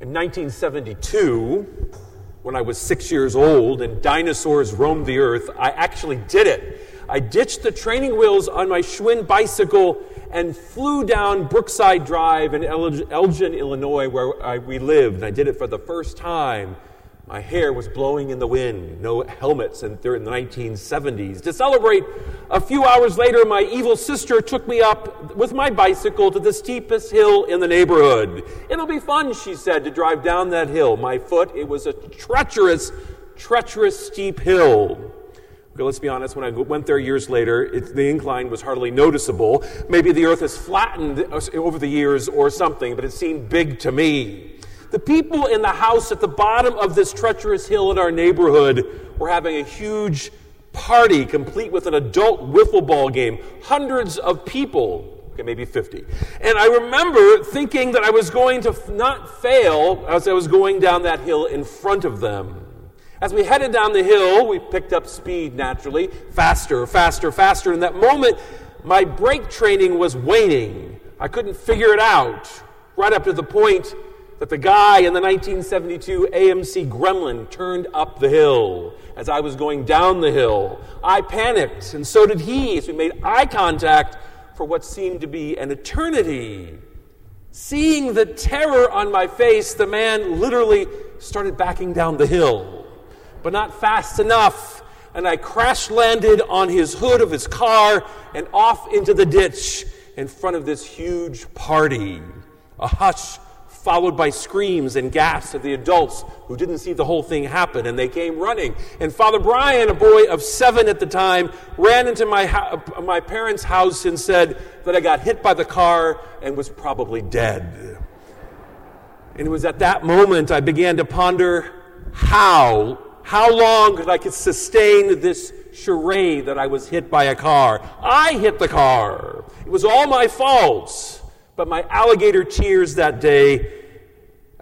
In 1972, when I was six years old and dinosaurs roamed the earth, I actually did it. I ditched the training wheels on my Schwinn bicycle and flew down Brookside Drive in Elgin, Illinois, where I, we lived. And I did it for the first time. My hair was blowing in the wind, no helmets in, the 1970s. To celebrate, a few hours later, my evil sister took me up with my bicycle to the steepest hill in the neighborhood. It'll be fun, she said, to drive down that hill. My foot, it was a treacherous, treacherous, steep hill. Okay, let's be honest, when I went there years later, it, the incline was hardly noticeable. Maybe the earth has flattened uh, over the years or something, but it seemed big to me. The people in the house at the bottom of this treacherous hill in our neighborhood were having a huge party complete with an adult wiffle ball game. Hundreds of people, okay, maybe 50. And I remember thinking that I was going to not fail as I was going down that hill in front of them. As we headed down the hill, we picked up speed naturally, faster, faster, faster. In that moment, my brake training was waning. I couldn't figure it out. Right up to the point that the guy in the 1972 AMC Gremlin turned up the hill as I was going down the hill. I panicked, and so did he as we made eye contact for what seemed to be an eternity. Seeing the terror on my face, the man literally started backing down the hill but not fast enough. And I crash landed on his hood of his car and off into the ditch in front of this huge party. A hush followed by screams and gasps of the adults who didn't see the whole thing happen, and they came running. And Father Brian, a boy of seven at the time, ran into my, my parents' house and said that I got hit by the car and was probably dead. And it was at that moment I began to ponder how how long could I could sustain this charade that I was hit by a car? I hit the car. It was all my fault. But my alligator tears that day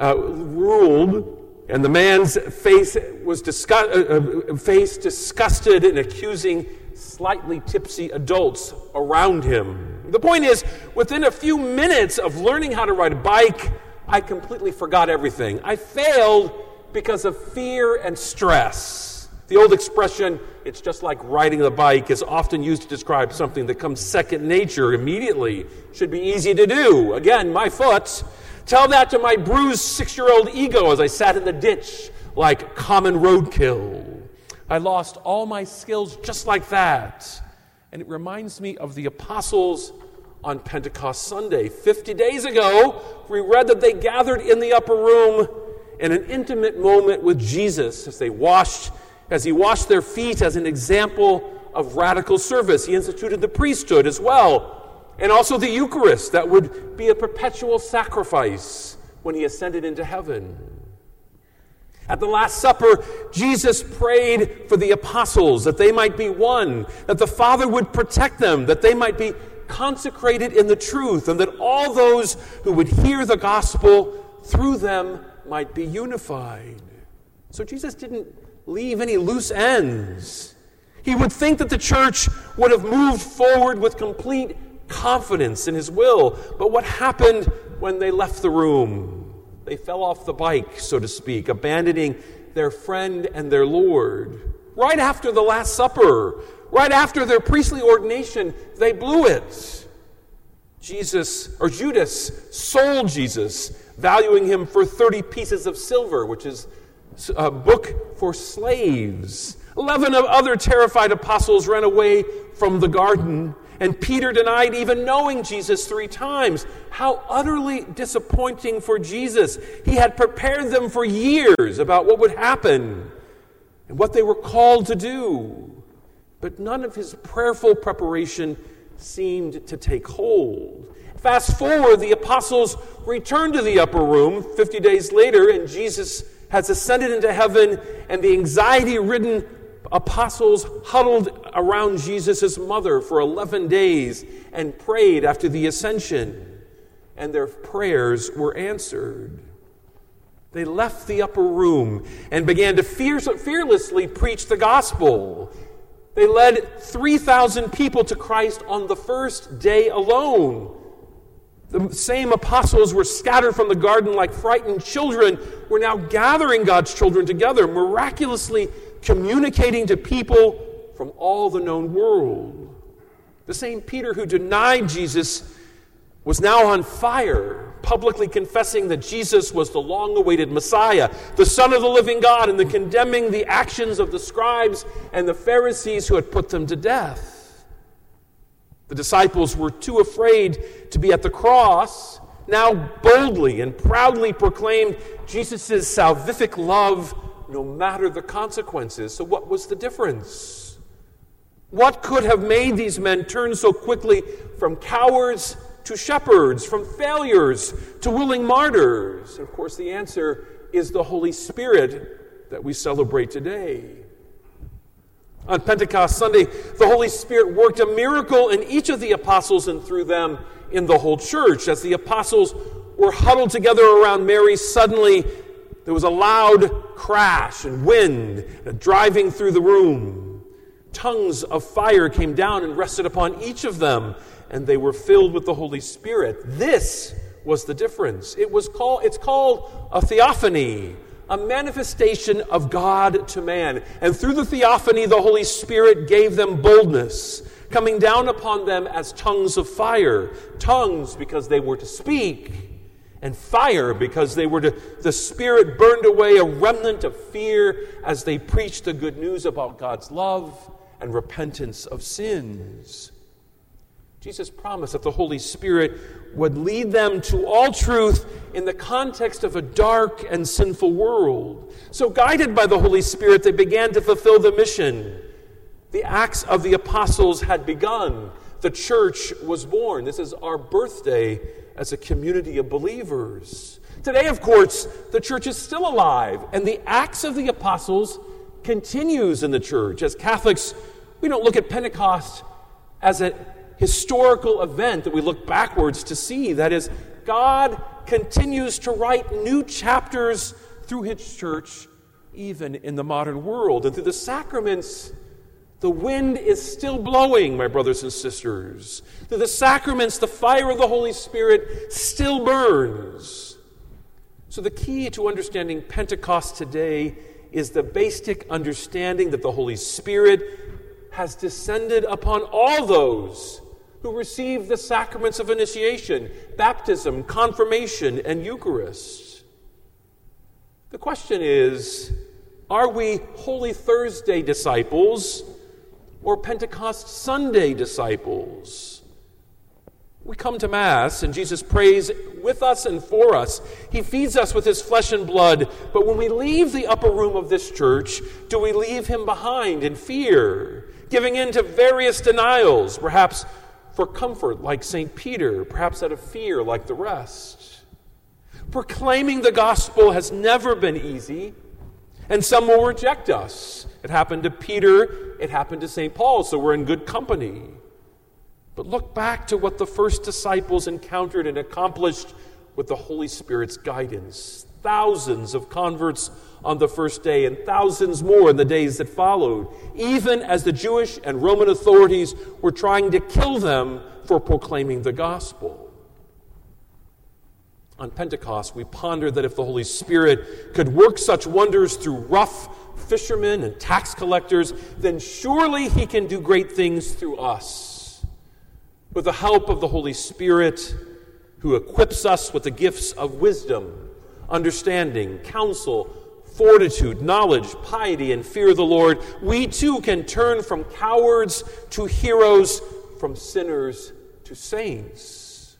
uh, ruled, and the man's face was disgust, uh, uh, face disgusted and accusing slightly tipsy adults around him. The point is, within a few minutes of learning how to ride a bike, I completely forgot everything. I failed because of fear and stress. The old expression, it's just like riding the bike, is often used to describe something that comes second nature immediately. Should be easy to do. Again, my foot. Tell that to my bruised six year old ego as I sat in the ditch like common roadkill. I lost all my skills just like that. And it reminds me of the apostles on Pentecost Sunday. 50 days ago, we read that they gathered in the upper room in an intimate moment with Jesus as they washed, as he washed their feet as an example of radical service. He instituted the priesthood as well, and also the Eucharist that would be a perpetual sacrifice when he ascended into heaven. At the Last Supper, Jesus prayed for the apostles that they might be one, that the Father would protect them, that they might be consecrated in the truth, and that all those who would hear the gospel through them might be unified. So Jesus didn't leave any loose ends. He would think that the church would have moved forward with complete confidence in his will. But what happened when they left the room? They fell off the bike, so to speak, abandoning their friend and their Lord. Right after the Last Supper, right after their priestly ordination, they blew it. Jesus, or Judas, sold Jesus valuing him for 30 pieces of silver, which is a book for slaves. Eleven of other terrified apostles ran away from the garden, and Peter denied even knowing Jesus three times. How utterly disappointing for Jesus. He had prepared them for years about what would happen and what they were called to do. But none of his prayerful preparation seemed to take hold. Fast forward, the apostles return to the upper room 50 days later, and Jesus has ascended into heaven, and the anxiety ridden apostles huddled around Jesus' mother for 11 days and prayed after the ascension, and their prayers were answered. They left the upper room and began to fearlessly preach the gospel. They led 3,000 people to Christ on the first day alone. The same apostles were scattered from the garden like frightened children, were now gathering God's children together, miraculously communicating to people from all the known world. The same Peter who denied Jesus was now on fire, publicly confessing that Jesus was the long awaited Messiah, the Son of the living God, and the condemning the actions of the scribes and the Pharisees who had put them to death. The disciples were too afraid to be at the cross, now boldly and proudly proclaimed Jesus' salvific love no matter the consequences. So, what was the difference? What could have made these men turn so quickly from cowards to shepherds, from failures to willing martyrs? And of course, the answer is the Holy Spirit that we celebrate today. On Pentecost Sunday, the Holy Spirit worked a miracle in each of the apostles and through them in the whole church. As the apostles were huddled together around Mary, suddenly there was a loud crash and wind driving through the room. Tongues of fire came down and rested upon each of them, and they were filled with the Holy Spirit. This was the difference. It was called, it's called a theophany a manifestation of God to man. And through the theophany, the Holy Spirit gave them boldness, coming down upon them as tongues of fire. Tongues because they were to speak, and fire because they were to, the Spirit burned away a remnant of fear as they preached the good news about God's love and repentance of sins. Jesus promised that the Holy Spirit would lead them to all truth in the context of a dark and sinful world. So, guided by the Holy Spirit, they began to fulfill the mission. The Acts of the Apostles had begun, the church was born. This is our birthday as a community of believers. Today, of course, the church is still alive, and the Acts of the Apostles continues in the church. As Catholics, we don't look at Pentecost as a historical event that we look backwards to see. That is, God continues to write new chapters through His church, even in the modern world. And through the sacraments, the wind is still blowing, my brothers and sisters. Through the sacraments, the fire of the Holy Spirit still burns. So, the key to understanding Pentecost today is the basic understanding that the Holy Spirit has descended upon all those who receive the sacraments of initiation, baptism, confirmation, and Eucharist. The question is are we Holy Thursday disciples or Pentecost Sunday disciples? We come to Mass and Jesus prays with us and for us. He feeds us with his flesh and blood. But when we leave the upper room of this church, do we leave him behind in fear, giving in to various denials, perhaps for comfort, like St. Peter, perhaps out of fear, like the rest. Proclaiming the gospel has never been easy, and some will reject us. It happened to Peter, it happened to St. Paul, so we're in good company. But look back to what the first disciples encountered and accomplished with the Holy Spirit's guidance. Thousands of converts on the first day and thousands more in the days that followed, even as the Jewish and Roman authorities were trying to kill them for proclaiming the gospel. On Pentecost, we pondered that if the Holy Spirit could work such wonders through rough fishermen and tax collectors, then surely he can do great things through us. With the help of the Holy Spirit, who equips us with the gifts of wisdom, understanding, counsel, fortitude, knowledge, piety, and fear of the Lord, we too can turn from cowards to heroes, from sinners to saints.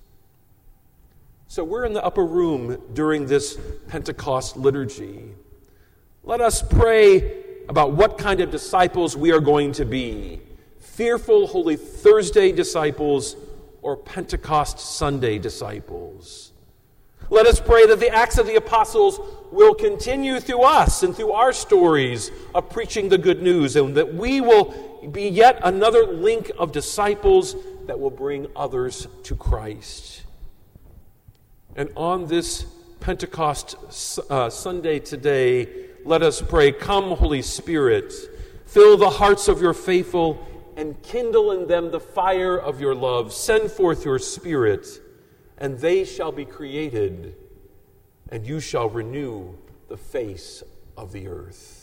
So we're in the upper room during this Pentecost liturgy. Let us pray about what kind of disciples we are going to be fearful Holy Thursday disciples or Pentecost Sunday disciples. Let us pray that the Acts of the Apostles will continue through us and through our stories of preaching the good news, and that we will be yet another link of disciples that will bring others to Christ. And on this Pentecost uh, Sunday today, let us pray Come, Holy Spirit, fill the hearts of your faithful and kindle in them the fire of your love. Send forth your Spirit and they shall be created, and you shall renew the face of the earth.